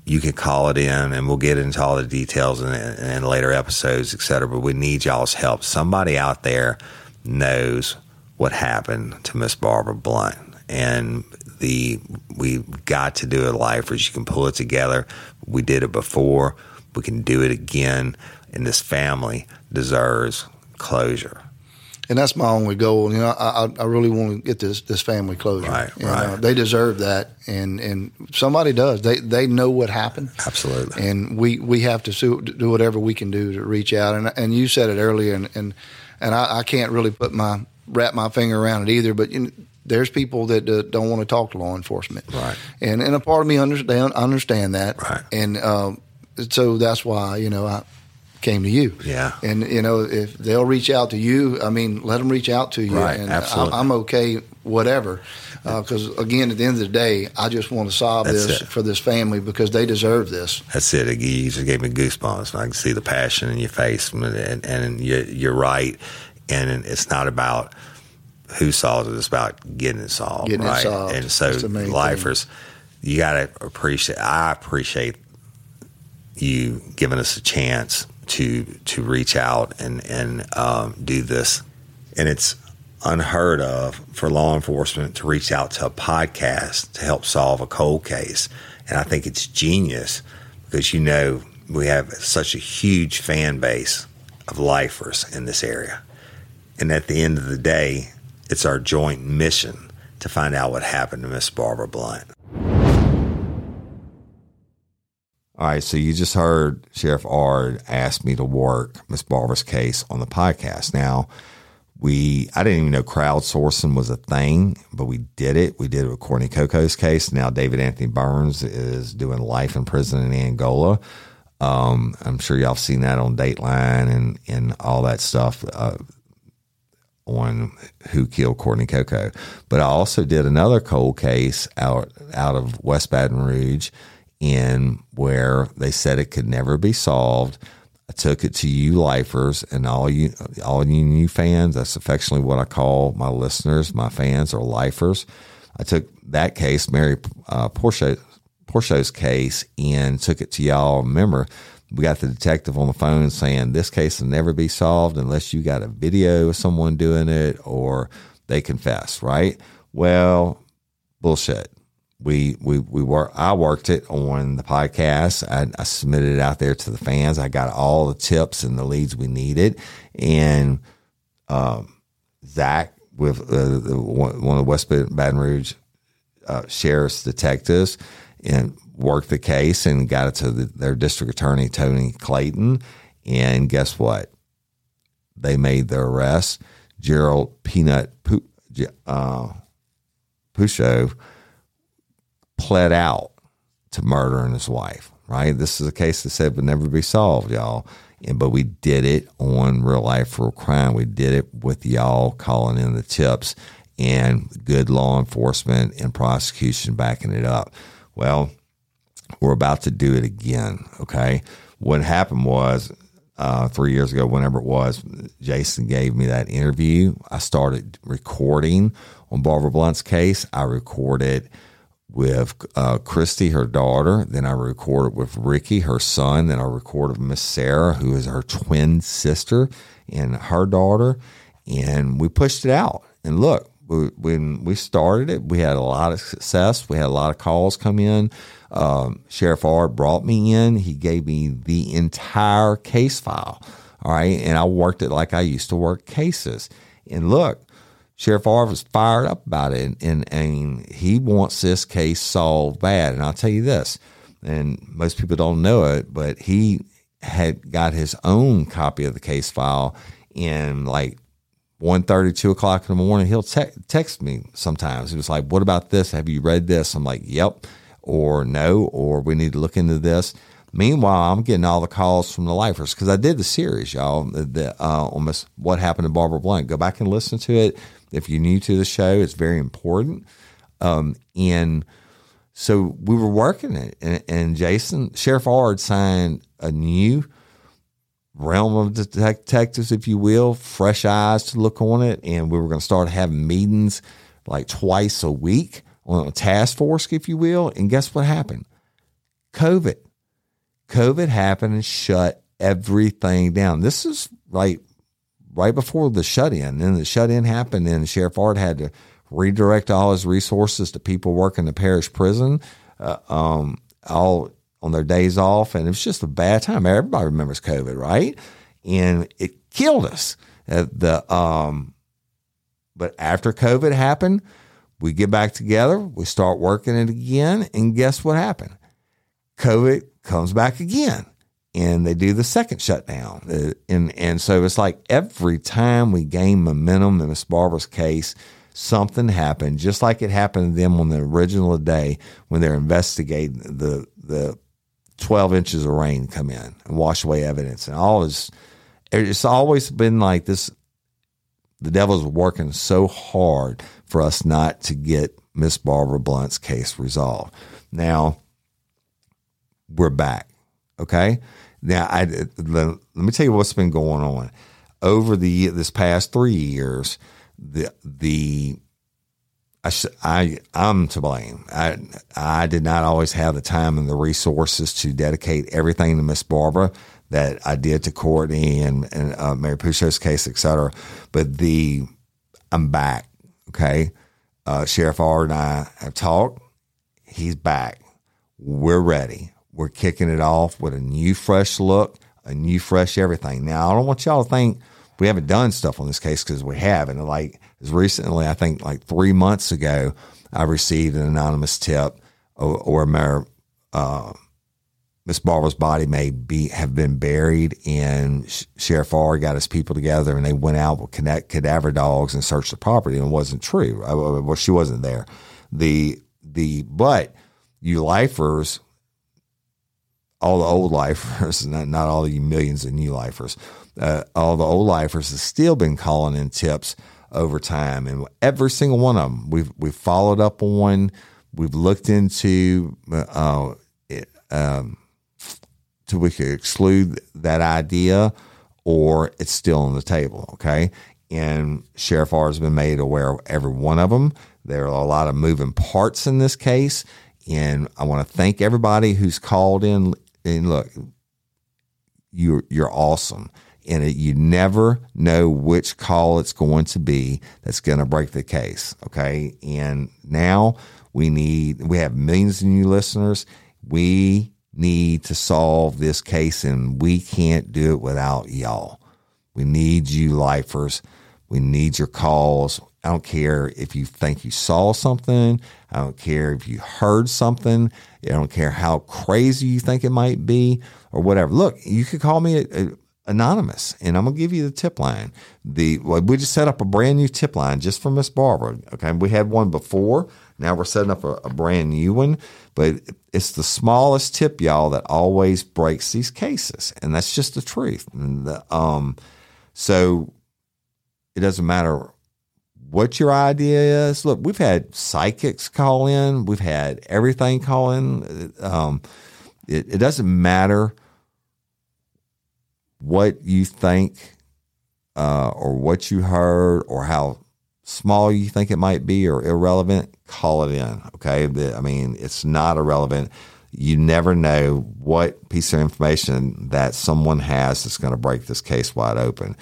you can call it in and we'll get into all the details in, in later episodes, et cetera. But we need y'all's help. Somebody out there knows what happened to Miss Barbara Blount. And the we got to do it lifers. You can pull it together. We did it before. We can do it again. And this family deserves closure. and that's my only goal. You know, I, I- I really want to get this this family closure. Right, And, right. Uh, they deserve that, and and somebody does. They they know what happened. Absolutely. And we we have to do whatever we can do to reach out. And and you said it earlier, and and and I, I can't really put my wrap my finger around it either. But you know, there's people that uh, don't want to talk to law enforcement. Right. And and a part of me understand understand that. Right. And um, so that's why you know I came to you. Yeah. And you know, if they'll reach out to you, I mean, let them reach out to you. Right, And absolutely. I'm, I'm okay, whatever. Because again, at the end of the day, I just want to solve That's this it. for this family because they deserve this. That's it. You just gave me goosebumps. I can see the passion in your face, and, and, and you, you're right. And it's not about who solves it; it's about getting it solved, Getting it right? solved. And so, the thing. lifers, you got to appreciate. I appreciate you giving us a chance to to reach out and and um, do this. And it's unheard of for law enforcement to reach out to a podcast to help solve a cold case. And I think it's genius because you know we have such a huge fan base of lifers in this area. And at the end of the day, it's our joint mission to find out what happened to Miss Barbara Blount. All right, so you just heard Sheriff Ard ask me to work Miss Barbara's case on the podcast. Now, we I didn't even know crowdsourcing was a thing, but we did it. We did it with Courtney Coco's case. Now David Anthony Burns is doing life in prison in Angola. Um, I'm sure y'all have seen that on Dateline and and all that stuff. Uh, on who killed Courtney Coco. But I also did another cold case out out of West Baton Rouge in where they said it could never be solved. I took it to you lifers and all you all you new fans, that's affectionately what I call my listeners, my fans or lifers. I took that case, Mary uh, Pourciau Pourciau's case and took it to y'all. Remember, we got the detective on the phone saying this case will never be solved unless you got a video of someone doing it or they confess, right? Well, bullshit. We we we work. I worked it on the podcast. I, I submitted it out there to the fans. I got all the tips and the leads we needed, and um, Zach with uh, one one of the West Baton Rouge uh, sheriff's detectives and worked the case and got it to the, their district attorney Tony Clayton. And guess what? They made the arrest. Gerald Peanut uh, Pourciau pled out to murdering his wife. Right? This is a case that said would never be solved, y'all. And but we did it on real life real crime. We did it with y'all calling in the tips and good law enforcement and prosecution backing it up. Well, we're about to do it again. Okay. What happened was uh, three years ago, whenever it was, Jason gave me that interview. I started recording on Barbara Blount's case. I recorded with uh, Christy, her daughter. Then I recorded with Ricky, her son. Then I recorded with Miss Sarah, who is her twin sister, and her daughter. And we pushed it out. And look, when we started it, we had a lot of success. We had a lot of calls come in. Um, Sheriff Ard brought me in. He gave me the entire case file All right. And I worked it like I used to work cases. And look, Sheriff Ard was fired up about it, and, and he wants this case solved bad. And I'll tell you this, and most people don't know it, but he had got his own copy of the case file in like 1.30, 2 o'clock in the morning. He'll te- text me sometimes. He was like, what about this? Have you read this? I'm like, yep, or no, or we need to look into this. Meanwhile, I'm getting all the calls from the lifers because I did the series, y'all, the, uh, almost what happened to Barbara Blount. Go back and listen to it. If you're new to the show, it's very important. Um, and so we were working it, and, and Jason, Sheriff Ard signed a new realm of detectives, if you will, fresh eyes to look on it. And we were going to start having meetings like twice a week on a task force, if you will. And guess what happened? COVID. COVID happened and shut everything down. This is like right before the shut in. And the shut in happened, and Sheriff Ard had to redirect all his resources to people working the parish prison, uh, um, all on their days off. And it was just a bad time. Everybody remembers COVID, right? And it killed us. Uh, the um, but after COVID happened, we get back together, we start working it again, and guess what happened? COVID comes back again and they do the second shutdown. Uh, and, and so it's like every time we gain momentum in Miss Barbara's case, something happened, just like it happened to them on the original day when they're investigating the, the 12 inches of rain come in and wash away evidence. And all is, it's always been like this. The devil's working so hard for us not to get Miss Barbara Blount's case resolved. Now, we're back. Okay. Now, I, let, me tell you what's been going on over the this past three years. The the I, I I'm to blame. I I did not always have the time and the resources to dedicate everything to Miss Barbara that I did to Courtney and and uh, Mary Pourciau's case, etc. But the I'm back. Okay, uh, Sheriff Ard and I have talked. He's back. We're ready. We're kicking it off with a new, fresh look, a new, fresh everything. Now, I don't want y'all to think we haven't done stuff on this case because we have. And like as recently, I think like three months ago, I received an anonymous tip or, uh, Miss Barbara's body may be have been buried, and Sheriff Ard got his people together, and they went out with connect cadaver dogs and searched the property, and it wasn't true. Well, she wasn't there. The the but you lifers all the old lifers, (laughs) not, not all the millions of new lifers, uh, all the old lifers have still been calling in tips over time. And every single one of them, we've, we've followed up on, we've looked into, uh, it, um, till we could exclude that idea or it's still on the table. Okay. And Sheriff Ard has been made aware of every one of them. There are a lot of moving parts in this case. And I want to thank everybody who's called in and look, you're you're awesome. And it, you never know which call it's going to be that's going to break the case. Okay. And now we need, we have millions of new listeners. We need to solve this case and we can't do it without y'all. We need you lifers. We need your calls. I don't care if you think you saw something. I don't care if you heard something. I don't care how crazy you think it might be or whatever. Look, you could call me a, a, anonymous and I'm to give you the tip line. The we just set up a brand new tip line just for Miss Barbara. Okay. We had one before. Now we're setting up a, a brand new one, but it's the smallest tip, y'all, that always breaks these cases. And that's just the truth. The, um, so it doesn't matter what your idea is. Look, we've had psychics call in, we've had everything call in. Um, it, it doesn't matter what you think uh, or what you heard or how small you think it might be or irrelevant, call it in. Okay. I mean, it's not irrelevant. You never know what piece of information that someone has that's going to break this case wide open.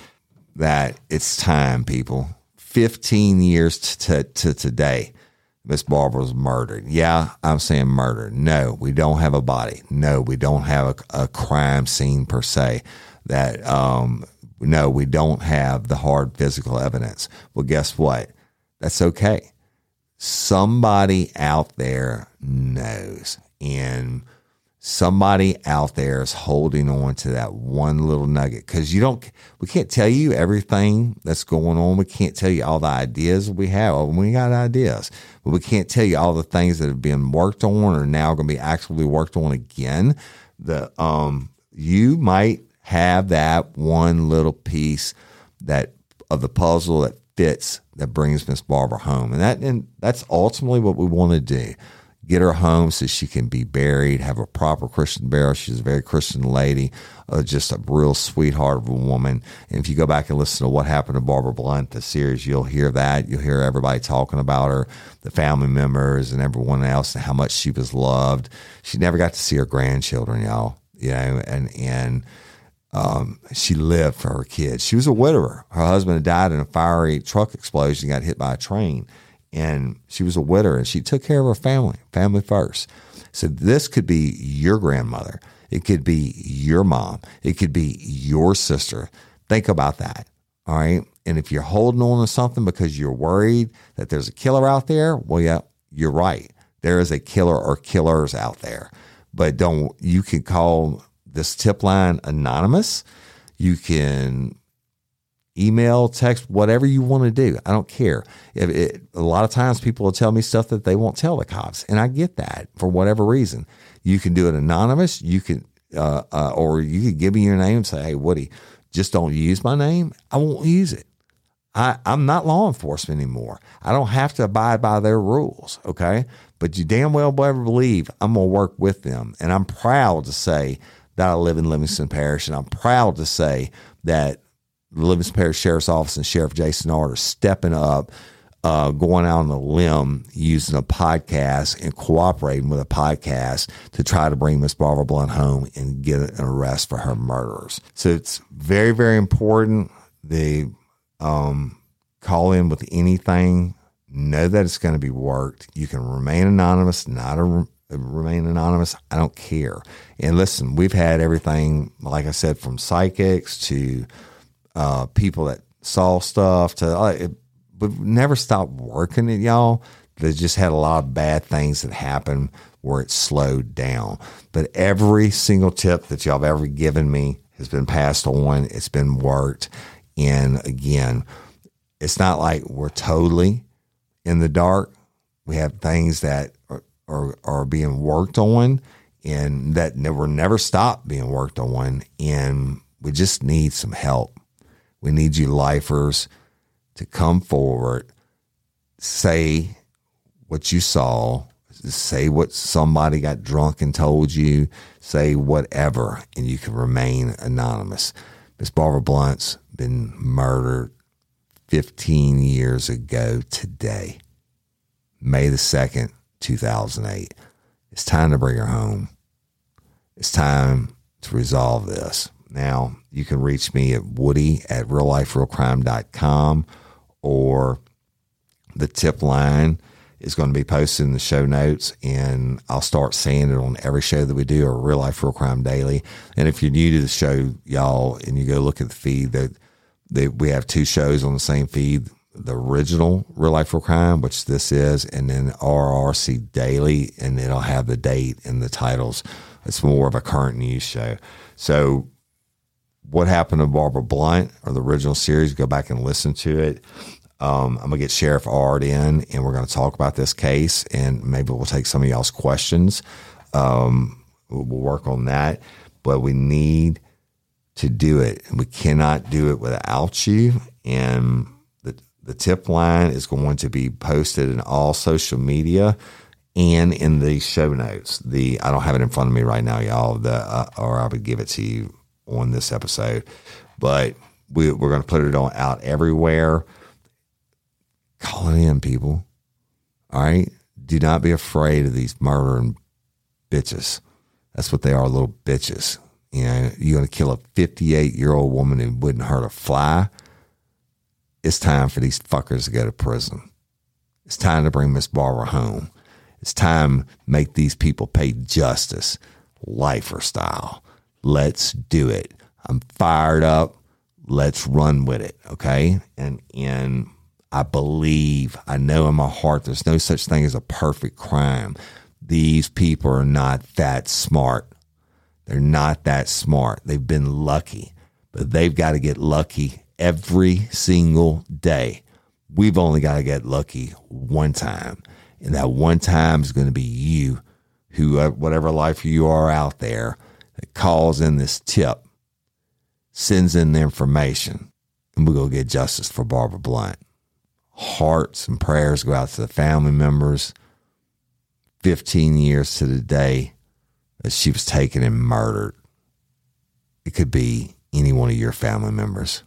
That it's time, people 15 years to, to today, Miss Barbara was murdered. Yeah, I'm saying murdered. No, we don't have a body. No, we don't have a, a crime scene per se. That um, no, we don't have the hard physical evidence. Well, guess what? That's okay. Somebody out there knows, and somebody out there is holding on to that one little nugget because you don't we can't tell you everything that's going on we can't tell you all the ideas we have we got ideas but we can't tell you all the things that have been worked on or now going to be actually worked on again the um you might have that one little piece that of the puzzle that fits that brings miss barbara home and that and that's ultimately what we want to do get her home so she can be buried, have a proper Christian burial. She's a very Christian lady, uh, just a real sweetheart of a woman. And if you go back and listen to what happened to Barbara Blount, the series, you'll hear that. You'll hear everybody talking about her, the family members, and everyone else, and how much she was loved. She never got to see her grandchildren, y'all. You know, and and um, she lived for her kids. She was a widower. Her husband had died in a fiery truck explosion, got hit by a train and she was a widower and she took care of her family, family first. So this could be your grandmother. It could be your mom. It could be your sister. Think about that. All right. And if you're holding on to something because you're worried that there's a killer out there, well, yeah, you're right. There is a killer or killers out there. But don't, you can call this tip line anonymous. You can email, text, whatever you want to do. I don't care. It, a lot of times people will tell me stuff that they won't tell the cops, and I get that for whatever reason. You can do it anonymous. You can, uh, uh, or you can give me your name and say, "Hey, Woody, just don't use my name. I won't use it. I, I'm not law enforcement anymore. I don't have to abide by their rules. Okay, but you damn well better believe I'm gonna work with them, and I'm proud to say." That I live in Livingston Parish, and I'm proud to say that the Livingston Parish Sheriff's Office and Sheriff Jason Ard are stepping up, uh, going out on a limb, using a podcast and cooperating with a podcast to try to bring Miss Barbara Blount home and get an arrest for her murderers. So it's very, very important. They um, call in with anything. Know that it's going to be worked. You can remain anonymous, not a remain anonymous. I don't care. And listen, we've had everything, like I said, from psychics to uh, people that saw stuff to uh, it, but never stopped working it, y'all. They just had a lot of bad things that happened where it slowed down. But every single tip that y'all have ever given me has been passed on. It's been worked. And again, it's not like we're totally in the dark. We have things that are, are, being worked on and that never never stop being worked on. And we just need some help. We need you lifers to come forward, say what you saw, say what somebody got drunk and told you, say whatever, and you can remain anonymous. Miss Barbara Blount's been murdered 15 years ago today, May the 2nd, 2008. It's time to bring her home. It's time to resolve this. Now, you can reach me at woody at realliferealcrime.com or the tip line is going to be posted in the show notes and I'll start saying it on every show that we do or Real Life Real Crime Daily. And if you're new to the show, y'all, and you go look at the feed that we have two shows on the same feed, the original Real Life Real Crime, which this is, and then RRC Daily, and it'll have the date and the titles. It's more of a current news show. So what happened to Barbara Blount or the original series, go back and listen to it. Um, I'm gonna get Sheriff Ard in, and we're gonna talk about this case, and maybe we'll take some of y'all's questions. Um, we'll, we'll work on that, but we need to do it, we cannot do it without you. And the tip line is going to be posted in all social media and in the show notes. The I don't have it in front of me right now, y'all. The uh, or I would give it to you on this episode, but we, we're going to put it on out everywhere. Call it in, people. All right. Do not be afraid of these murdering bitches. That's what they are, little bitches. You know, you're going to kill a 58 year old woman who wouldn't hurt a fly. It's time for these fuckers to go to prison. It's time to bring Miss Barbara home. It's time to make these people pay justice, lifer style. Let's do it. I'm fired up. Let's run with it. Okay. And, and I believe, I know in my heart, there's no such thing as a perfect crime. These people are not that smart. They're not that smart. They've been lucky, but they've got to get lucky every single day. We've only got to get lucky one time. And that one time is going to be you, who, uh, whatever life you are out there, that calls in this tip, sends in the information, and going to get justice for Barbara Blount. Hearts and prayers go out to the family members. 15 years to the day that she was taken and murdered. It could be any one of your family members.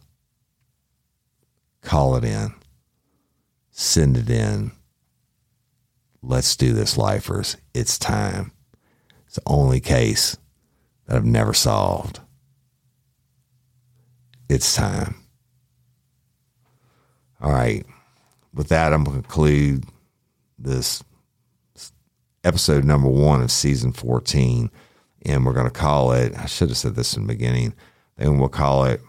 Call it in, send it in. Let's do this, lifers. It's time. It's the only case that I've never solved. It's time. All right. With that, I'm going to conclude this episode number one of season 14. And we're going to call it, I should have said this in the beginning, and we'll call it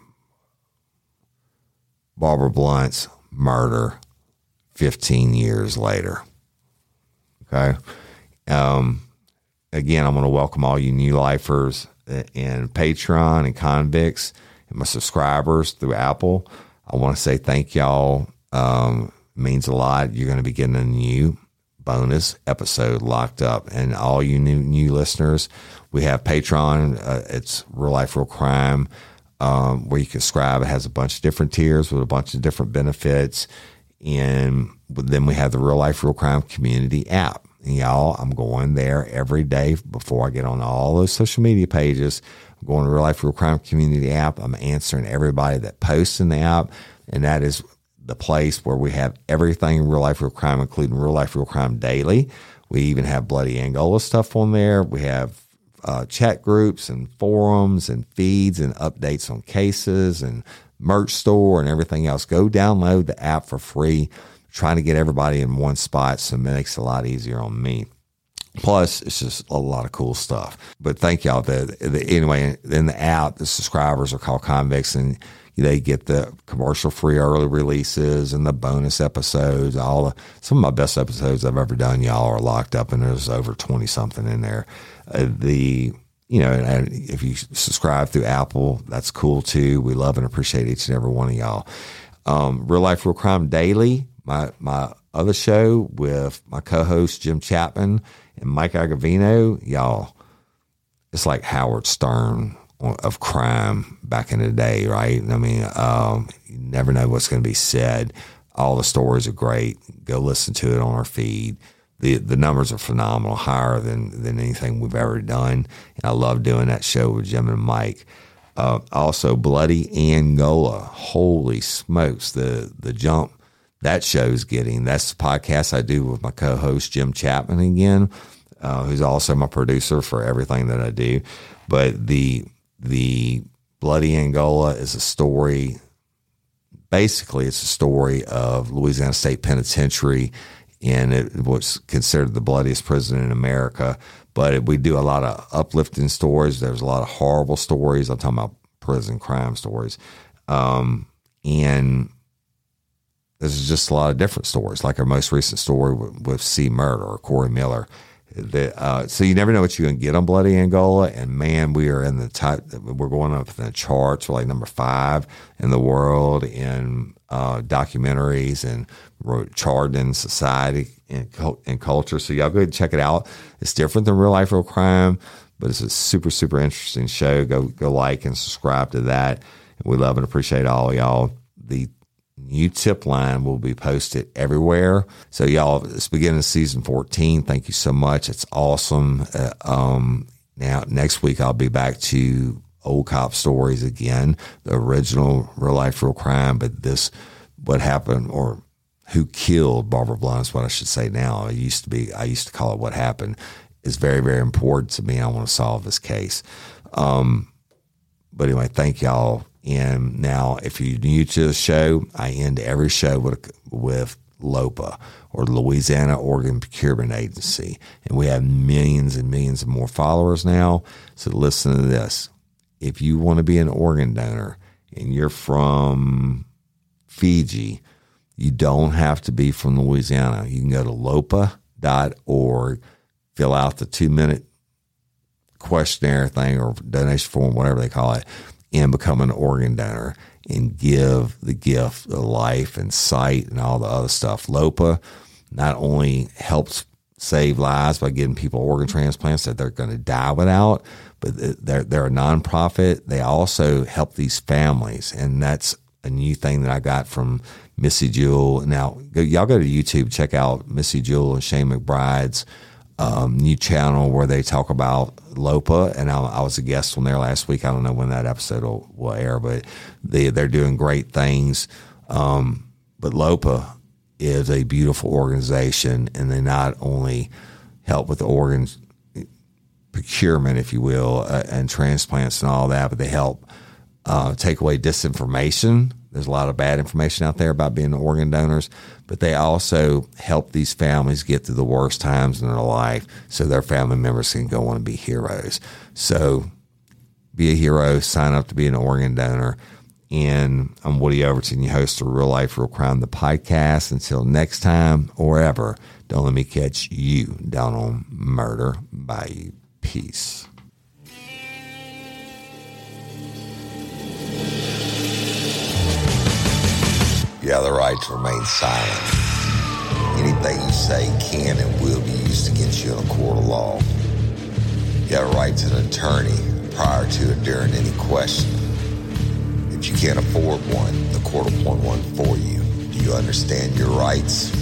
Barbara Blount's Murder 15 years later. Okay. Um, again, I'm going to welcome all you new lifers and Patreon and convicts and my subscribers through Apple. I want to say thank y'all. Um, means a lot. You're going to be getting a new bonus episode locked up. And all you new new listeners, we have Patreon. Uh, it's Real Life Real Crime, um, where you can subscribe. It has a bunch of different tiers with a bunch of different benefits. And then we have the Real Life Real Crime Community app. And y'all, I'm going there every day before I get on all those social media pages. I'm going to Real Life Real Crime Community app. I'm answering everybody that posts in the app. And that is the place where we have everything real life, real crime, including real life, real crime daily. We even have Bloody Angola stuff on there. We have uh, chat groups and forums and feeds and updates on cases and merch store and everything else. Go download the app for free. trying to get everybody in one spot so it makes it a lot easier on me. Plus, it's just a lot of cool stuff. But thank y'all. The, the, anyway, in the app, the subscribers are called convicts and they get the commercial free early releases and the bonus episodes. All the, some of my best episodes I've ever done, y'all are locked up, and there's over twenty something in there. Uh, the you know, and if you subscribe through Apple, that's cool too. We love and appreciate each and every one of y'all. Um, Real Life Real Crime Daily, my my other show with my co-host Jim Chapman and Mike Agavino, y'all. It's like Howard Stern of crime back in the day, right? I mean, um, you never know what's going to be said. All the stories are great. Go listen to it on our feed. The the numbers are phenomenal, higher than than anything we've ever done. And I love doing that show with Jim and Mike. Uh, also, Bloody Angola. Holy smokes, the the jump that show's getting. That's the podcast I do with my co-host Jim Chapman again, uh, who's also my producer for everything that I do. But the the Bloody Angola is a story. Basically, it's a story of Louisiana State Penitentiary, and it was considered the bloodiest prison in America. But we do a lot of uplifting stories. There's a lot of horrible stories. I'm talking about prison crime stories, um, and there's just a lot of different stories. Like our most recent story with, with C. Murder or Corey Miller the, uh, so you never know what you're going to get on Bloody Angola. And man, we are in the top. We're going up in the charts. We're like number five in the world in uh, documentaries and charted in society and, and culture. So y'all go ahead and check it out. It's different than real life, real crime, but it's a super super interesting show. Go go like and subscribe to that. We love and appreciate all y'all. The new tip line will be posted everywhere. So y'all, it's beginning of season 14. Thank you so much. It's awesome. Uh, um, now next week I'll be back to old cop stories again, the original real life, real crime, but this, what happened or who killed Barbara Blount is what I should say now. I used to be, I used to call it what happened is very, very important to me. I want to solve this case. Um, but anyway, thank y'all and now, if you're new to the show, I end every show with with LOPA or Louisiana Organ Procurement Agency, and we have millions and millions of more followers now. So listen to this: if you want to be an organ donor and you're from Fiji, you don't have to be from Louisiana. You can go to lopa.org, fill out the two minute questionnaire thing or donation form, whatever they call it, and become an organ donor and give the gift of life and sight and all the other stuff. LOPA not only helps save lives by getting people organ transplants that they're going to die without, but they're they're a nonprofit. They also help these families, and that's a new thing that I got from Missy Jewell. Now, y'all go to YouTube, check out Missy Jewell and Shane McBride's um, new channel where they talk about LOPA, and I, I, was a guest on there last week. I don't know when that episode will, will air, but they they're doing great things. Um, but LOPA is a beautiful organization, and they not only help with the organs procurement, if you will, uh, and transplants and all that, but they help uh, take away disinformation. There's a lot of bad information out there about being organ donors, but they also help these families get through the worst times in their life so their family members can go on and be heroes. So be a hero, sign up to be an organ donor. And I'm Woody Overton, your host of Real Life, Real Crime, the podcast. Until next time or ever, don't let me catch you down on Murder Bayou. Peace. You have the right to remain silent. Anything you say can and will be used against you in a court of law. You have a right to an attorney prior to and during any question. If you can't afford one, the court will appoint one for you. Do you understand your rights?